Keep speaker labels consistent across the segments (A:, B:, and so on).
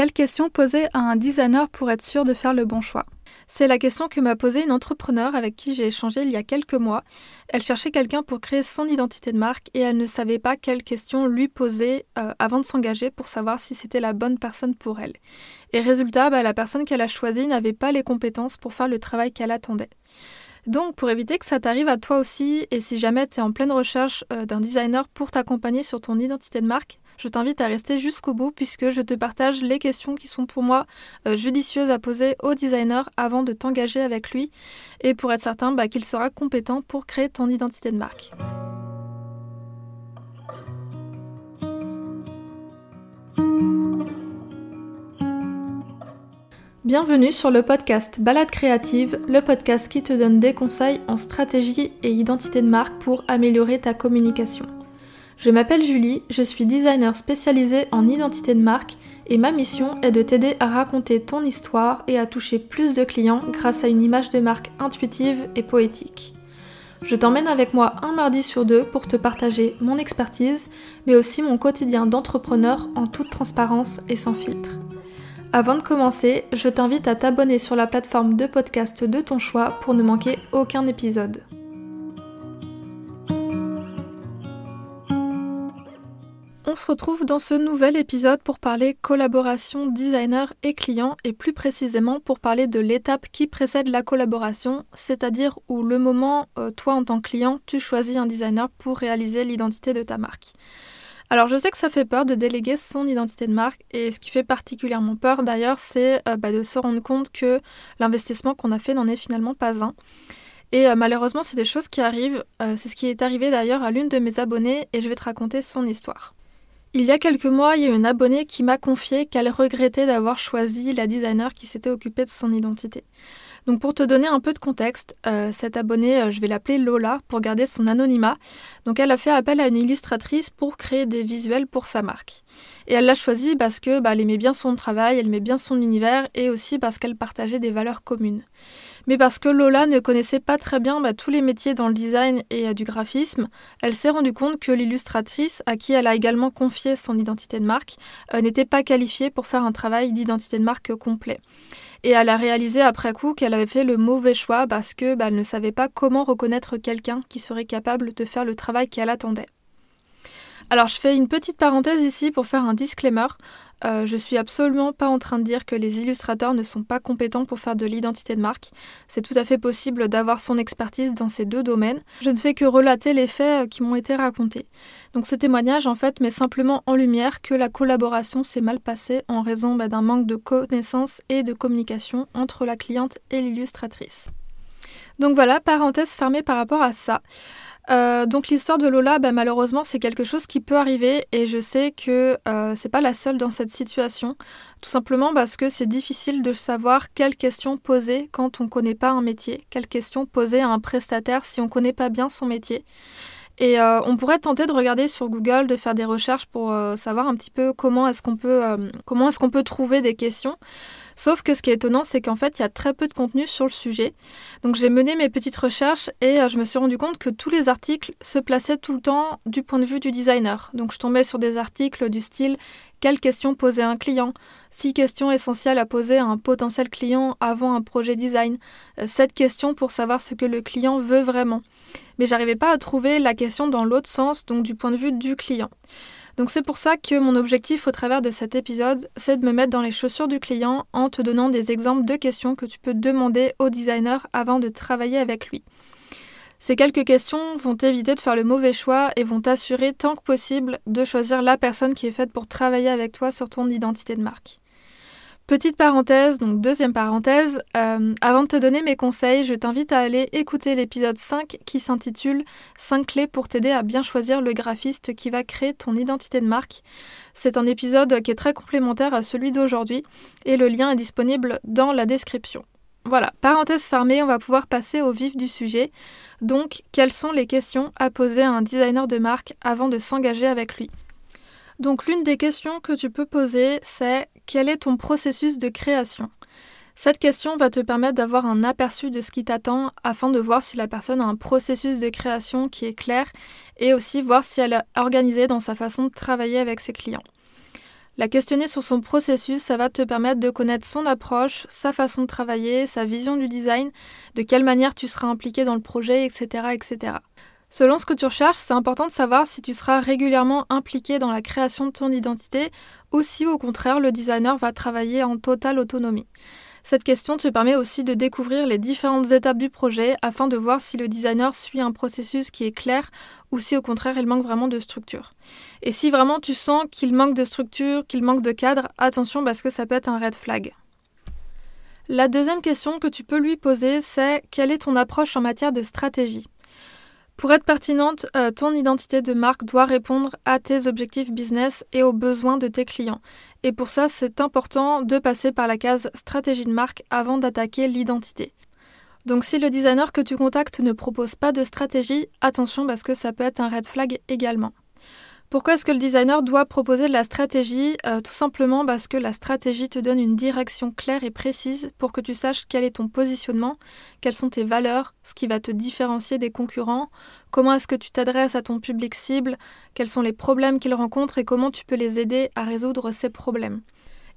A: Quelle question poser à un designer pour être sûr de faire le bon choix? C'est la question que m'a posée une entrepreneur avec qui j'ai échangé il y a quelques mois. Elle cherchait quelqu'un pour créer son identité de marque et elle ne savait pas quelle question lui poser euh, avant de s'engager pour savoir si c'était la bonne personne pour elle. Et résultat, bah, la personne qu'elle a choisie n'avait pas les compétences pour faire le travail qu'elle attendait. Donc pour éviter que ça t'arrive à toi aussi, et si jamais tu es en pleine recherche euh, d'un designer pour t'accompagner sur ton identité de marque, je t'invite à rester jusqu'au bout puisque je te partage les questions qui sont pour moi euh, judicieuses à poser au designer avant de t'engager avec lui et pour être certain bah, qu'il sera compétent pour créer ton identité de marque. Bienvenue sur le podcast Balade créative, le podcast qui te donne des conseils en stratégie et identité de marque pour améliorer ta communication. Je m'appelle Julie, je suis designer spécialisée en identité de marque et ma mission est de t'aider à raconter ton histoire et à toucher plus de clients grâce à une image de marque intuitive et poétique. Je t'emmène avec moi un mardi sur deux pour te partager mon expertise, mais aussi mon quotidien d'entrepreneur en toute transparence et sans filtre. Avant de commencer, je t'invite à t'abonner sur la plateforme de podcast de ton choix pour ne manquer aucun épisode. On se retrouve dans ce nouvel épisode pour parler collaboration designer et client et plus précisément pour parler de l'étape qui précède la collaboration, c'est-à-dire où le moment, euh, toi en tant que client, tu choisis un designer pour réaliser l'identité de ta marque. Alors je sais que ça fait peur de déléguer son identité de marque et ce qui fait particulièrement peur d'ailleurs c'est euh, bah, de se rendre compte que l'investissement qu'on a fait n'en est finalement pas un. Et euh, malheureusement c'est des choses qui arrivent, c'est ce qui est arrivé d'ailleurs à l'une de mes abonnées et je vais te raconter son histoire. Il y a quelques mois, il y a une abonnée qui m'a confié qu'elle regrettait d'avoir choisi la designer qui s'était occupée de son identité. Donc pour te donner un peu de contexte, euh, cette abonnée, euh, je vais l'appeler Lola pour garder son anonymat. Donc elle a fait appel à une illustratrice pour créer des visuels pour sa marque. Et elle l'a choisie parce que bah, aimait bien son travail, elle aimait bien son univers et aussi parce qu'elle partageait des valeurs communes mais parce que Lola ne connaissait pas très bien bah, tous les métiers dans le design et euh, du graphisme, elle s'est rendue compte que l'illustratrice, à qui elle a également confié son identité de marque, euh, n'était pas qualifiée pour faire un travail d'identité de marque complet. Et elle a réalisé après coup qu'elle avait fait le mauvais choix parce que bah, ne savait pas comment reconnaître quelqu'un qui serait capable de faire le travail qu'elle attendait. Alors je fais une petite parenthèse ici pour faire un disclaimer. Euh, je suis absolument pas en train de dire que les illustrateurs ne sont pas compétents pour faire de l'identité de marque. C'est tout à fait possible d'avoir son expertise dans ces deux domaines. Je ne fais que relater les faits euh, qui m'ont été racontés. Donc ce témoignage en fait met simplement en lumière que la collaboration s'est mal passée en raison bah, d'un manque de connaissances et de communication entre la cliente et l'illustratrice. Donc voilà, parenthèse fermée par rapport à ça. Euh, donc l'histoire de Lola, bah, malheureusement, c'est quelque chose qui peut arriver et je sais que euh, c'est pas la seule dans cette situation. Tout simplement parce que c'est difficile de savoir quelles questions poser quand on ne connaît pas un métier, quelles questions poser à un prestataire si on ne connaît pas bien son métier. Et euh, on pourrait tenter de regarder sur Google, de faire des recherches pour savoir un petit peu comment est-ce qu'on peut, comment est-ce qu'on peut trouver des questions. Sauf que ce qui est étonnant, c'est qu'en fait, il y a très peu de contenu sur le sujet. Donc j'ai mené mes petites recherches et euh, je me suis rendu compte que tous les articles se plaçaient tout le temps du point de vue du designer. Donc je tombais sur des articles du style quelles questions poser à un client? Six questions essentielles à poser à un potentiel client avant un projet design. Euh, sept questions pour savoir ce que le client veut vraiment. Mais j'arrivais pas à trouver la question dans l'autre sens, donc du point de vue du client. Donc c'est pour ça que mon objectif au travers de cet épisode, c'est de me mettre dans les chaussures du client en te donnant des exemples de questions que tu peux demander au designer avant de travailler avec lui. Ces quelques questions vont t'éviter de faire le mauvais choix et vont t'assurer tant que possible de choisir la personne qui est faite pour travailler avec toi sur ton identité de marque. Petite parenthèse, donc deuxième parenthèse, euh, avant de te donner mes conseils, je t'invite à aller écouter l'épisode 5 qui s'intitule 5 clés pour t'aider à bien choisir le graphiste qui va créer ton identité de marque. C'est un épisode qui est très complémentaire à celui d'aujourd'hui et le lien est disponible dans la description. Voilà, parenthèse fermée, on va pouvoir passer au vif du sujet. Donc, quelles sont les questions à poser à un designer de marque avant de s'engager avec lui? Donc l'une des questions que tu peux poser, c'est quel est ton processus de création? Cette question va te permettre d'avoir un aperçu de ce qui t'attend afin de voir si la personne a un processus de création qui est clair et aussi voir si elle est organisée dans sa façon de travailler avec ses clients. La questionner sur son processus, ça va te permettre de connaître son approche, sa façon de travailler, sa vision du design, de quelle manière tu seras impliqué dans le projet, etc. etc. Selon ce que tu recherches, c'est important de savoir si tu seras régulièrement impliqué dans la création de ton identité ou si au contraire le designer va travailler en totale autonomie. Cette question te permet aussi de découvrir les différentes étapes du projet afin de voir si le designer suit un processus qui est clair ou si au contraire il manque vraiment de structure. Et si vraiment tu sens qu'il manque de structure, qu'il manque de cadre, attention parce que ça peut être un red flag. La deuxième question que tu peux lui poser, c'est quelle est ton approche en matière de stratégie? Pour être pertinente, euh, ton identité de marque doit répondre à tes objectifs business et aux besoins de tes clients. Et pour ça, c'est important de passer par la case stratégie de marque avant d'attaquer l'identité. Donc si le designer que tu contactes ne propose pas de stratégie, attention parce que ça peut être un red flag également. Pourquoi est-ce que le designer doit proposer de la stratégie euh, Tout simplement parce que la stratégie te donne une direction claire et précise pour que tu saches quel est ton positionnement, quelles sont tes valeurs, ce qui va te différencier des concurrents, comment est-ce que tu t'adresses à ton public cible, quels sont les problèmes qu'il rencontre et comment tu peux les aider à résoudre ces problèmes.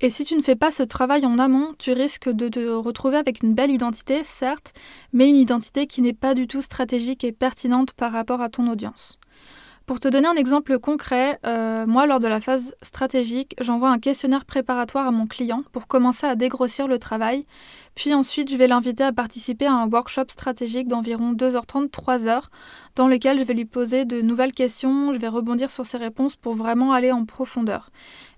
A: Et si tu ne fais pas ce travail en amont, tu risques de te retrouver avec une belle identité, certes, mais une identité qui n'est pas du tout stratégique et pertinente par rapport à ton audience. Pour te donner un exemple concret, euh, moi, lors de la phase stratégique, j'envoie un questionnaire préparatoire à mon client pour commencer à dégrossir le travail. Puis ensuite, je vais l'inviter à participer à un workshop stratégique d'environ 2h30, 3h, dans lequel je vais lui poser de nouvelles questions, je vais rebondir sur ses réponses pour vraiment aller en profondeur.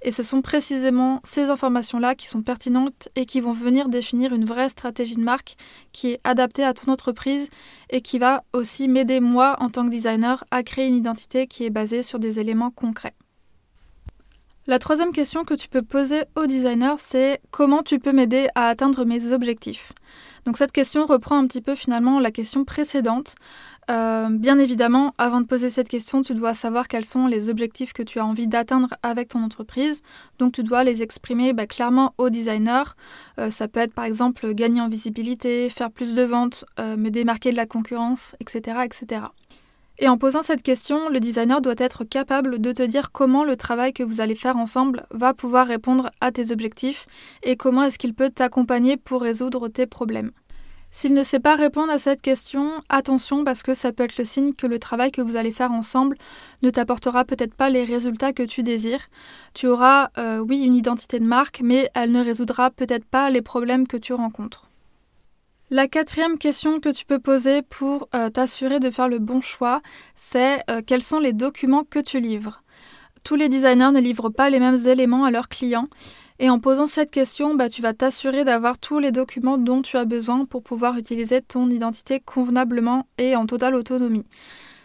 A: Et ce sont précisément ces informations-là qui sont pertinentes et qui vont venir définir une vraie stratégie de marque qui est adaptée à ton entreprise et qui va aussi m'aider moi en tant que designer à créer une identité qui est basée sur des éléments concrets. La troisième question que tu peux poser au designer, c'est comment tu peux m'aider à atteindre mes objectifs? Donc cette question reprend un petit peu finalement la question précédente. Euh, bien évidemment, avant de poser cette question, tu dois savoir quels sont les objectifs que tu as envie d'atteindre avec ton entreprise. Donc tu dois les exprimer bah, clairement au designer. Euh, ça peut être par exemple gagner en visibilité, faire plus de ventes, euh, me démarquer de la concurrence, etc., etc. Et en posant cette question, le designer doit être capable de te dire comment le travail que vous allez faire ensemble va pouvoir répondre à tes objectifs et comment est-ce qu'il peut t'accompagner pour résoudre tes problèmes. S'il ne sait pas répondre à cette question, attention parce que ça peut être le signe que le travail que vous allez faire ensemble ne t'apportera peut-être pas les résultats que tu désires. Tu auras, euh, oui, une identité de marque, mais elle ne résoudra peut-être pas les problèmes que tu rencontres. La quatrième question que tu peux poser pour euh, t'assurer de faire le bon choix, c'est euh, quels sont les documents que tu livres? Tous les designers ne livrent pas les mêmes éléments à leurs clients. Et en posant cette question, bah, tu vas t'assurer d'avoir tous les documents dont tu as besoin pour pouvoir utiliser ton identité convenablement et en totale autonomie.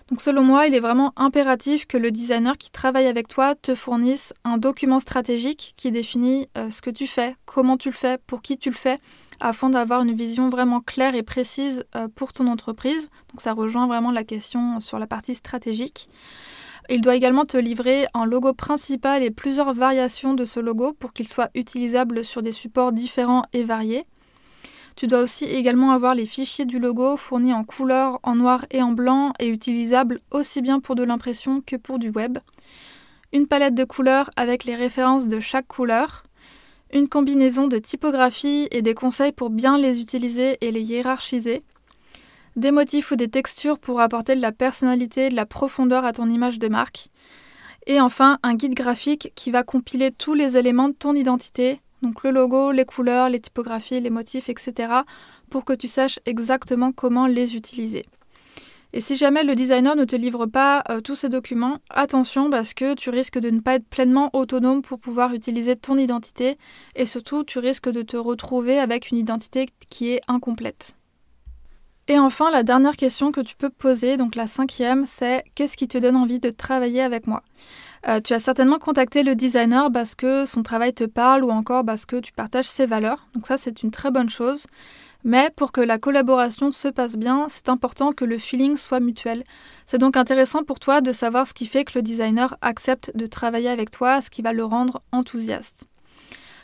A: Donc selon moi, il est vraiment impératif que le designer qui travaille avec toi te fournisse un document stratégique qui définit euh, ce que tu fais, comment tu le fais, pour qui tu le fais, afin d'avoir une vision vraiment claire et précise euh, pour ton entreprise. Donc ça rejoint vraiment la question sur la partie stratégique. Il doit également te livrer un logo principal et plusieurs variations de ce logo pour qu'il soit utilisable sur des supports différents et variés. Tu dois aussi également avoir les fichiers du logo fournis en couleur, en noir et en blanc et utilisables aussi bien pour de l'impression que pour du web. Une palette de couleurs avec les références de chaque couleur une combinaison de typographie et des conseils pour bien les utiliser et les hiérarchiser, des motifs ou des textures pour apporter de la personnalité de la profondeur à ton image de marque, et enfin un guide graphique qui va compiler tous les éléments de ton identité, donc le logo, les couleurs, les typographies, les motifs, etc., pour que tu saches exactement comment les utiliser. Et si jamais le designer ne te livre pas euh, tous ces documents, attention parce que tu risques de ne pas être pleinement autonome pour pouvoir utiliser ton identité et surtout tu risques de te retrouver avec une identité qui est incomplète. Et enfin, la dernière question que tu peux poser, donc la cinquième, c'est qu'est-ce qui te donne envie de travailler avec moi? Euh, Tu as certainement contacté le designer parce que son travail te parle ou encore parce que tu partages ses valeurs. Donc ça, c'est une très bonne chose. Mais pour que la collaboration se passe bien, c'est important que le feeling soit mutuel. C'est donc intéressant pour toi de savoir ce qui fait que le designer accepte de travailler avec toi, ce qui va le rendre enthousiaste.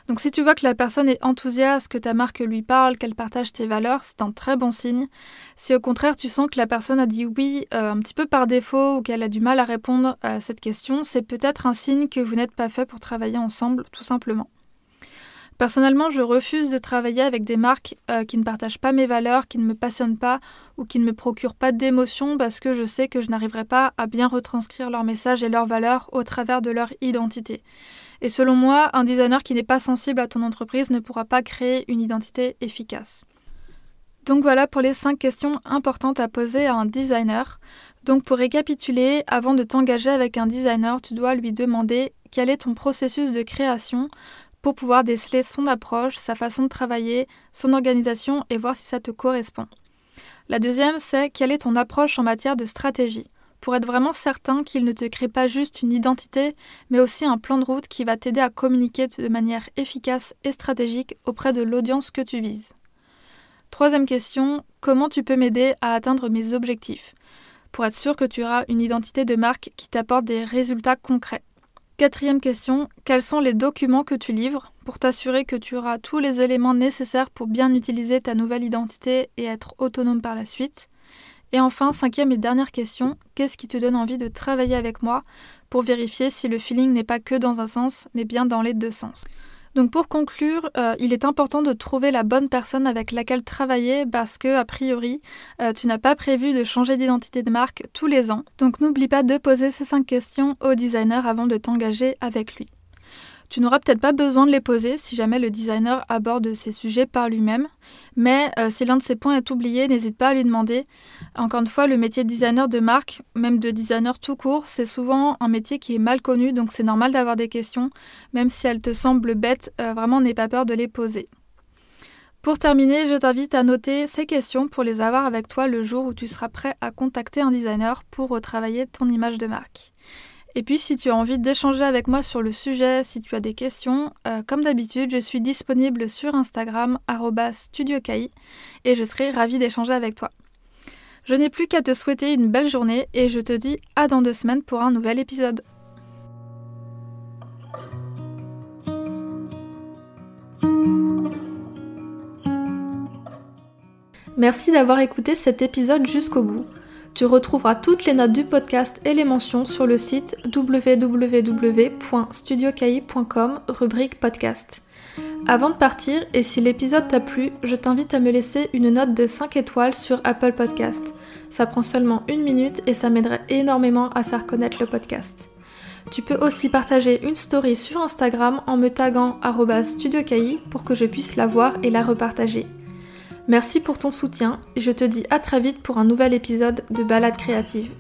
A: Donc si tu vois que la personne est enthousiaste, que ta marque lui parle, qu'elle partage tes valeurs, c'est un très bon signe. Si au contraire tu sens que la personne a dit oui euh, un petit peu par défaut ou qu'elle a du mal à répondre à cette question, c'est peut-être un signe que vous n'êtes pas fait pour travailler ensemble, tout simplement. Personnellement, je refuse de travailler avec des marques euh, qui ne partagent pas mes valeurs, qui ne me passionnent pas ou qui ne me procurent pas d'émotions parce que je sais que je n'arriverai pas à bien retranscrire leurs messages et leurs valeurs au travers de leur identité. Et selon moi, un designer qui n'est pas sensible à ton entreprise ne pourra pas créer une identité efficace. Donc voilà pour les 5 questions importantes à poser à un designer. Donc pour récapituler, avant de t'engager avec un designer, tu dois lui demander quel est ton processus de création, pour pouvoir déceler son approche, sa façon de travailler, son organisation et voir si ça te correspond. La deuxième, c'est quelle est ton approche en matière de stratégie, pour être vraiment certain qu'il ne te crée pas juste une identité, mais aussi un plan de route qui va t'aider à communiquer de manière efficace et stratégique auprès de l'audience que tu vises. Troisième question, comment tu peux m'aider à atteindre mes objectifs Pour être sûr que tu auras une identité de marque qui t'apporte des résultats concrets? Quatrième question, quels sont les documents que tu livres pour t'assurer que tu auras tous les éléments nécessaires pour bien utiliser ta nouvelle identité et être autonome par la suite? Et enfin, cinquième et dernière question, qu'est-ce qui te donne envie de travailler avec moi pour vérifier si le feeling n'est pas que dans un sens, mais bien dans les deux sens? Donc pour conclure, euh, il est important de trouver la bonne personne avec laquelle travailler parce que, a priori, euh, tu n'as pas prévu de changer d'identité de marque tous les ans. Donc n'oublie pas de poser ces 5 questions au designer avant de t'engager avec lui. Tu n'auras peut-être pas besoin de les poser si jamais le designer aborde ces sujets par lui-même, mais euh, si l'un de ces points est oublié, n'hésite pas à lui demander. Encore une fois, le métier de designer de marque, même de designer tout court, c'est souvent un métier qui est mal connu, donc c'est normal d'avoir des questions, même si elles te semblent bêtes, euh, vraiment n'aie pas peur de les poser. Pour terminer, je t'invite à noter ces questions pour les avoir avec toi le jour où tu seras prêt à contacter un designer pour retravailler ton image de marque. Et puis si tu as envie d'échanger avec moi sur le sujet, si tu as des questions, euh, comme d'habitude, je suis disponible sur Instagram @studiokai et je serai ravie d'échanger avec toi. Je n'ai plus qu'à te souhaiter une belle journée et je te dis à dans deux semaines pour un nouvel épisode. Merci d'avoir écouté cet épisode jusqu'au bout. Tu retrouveras toutes les notes du podcast et les mentions sur le site www.studiocahi.com rubrique podcast. Avant de partir, et si l'épisode t'a plu, je t'invite à me laisser une note de 5 étoiles sur Apple Podcast. Ça prend seulement une minute et ça m'aiderait énormément à faire connaître le podcast. Tu peux aussi partager une story sur Instagram en me taguant studiocahi pour que je puisse la voir et la repartager. Merci pour ton soutien et je te dis à très vite pour un nouvel épisode de Balade créative.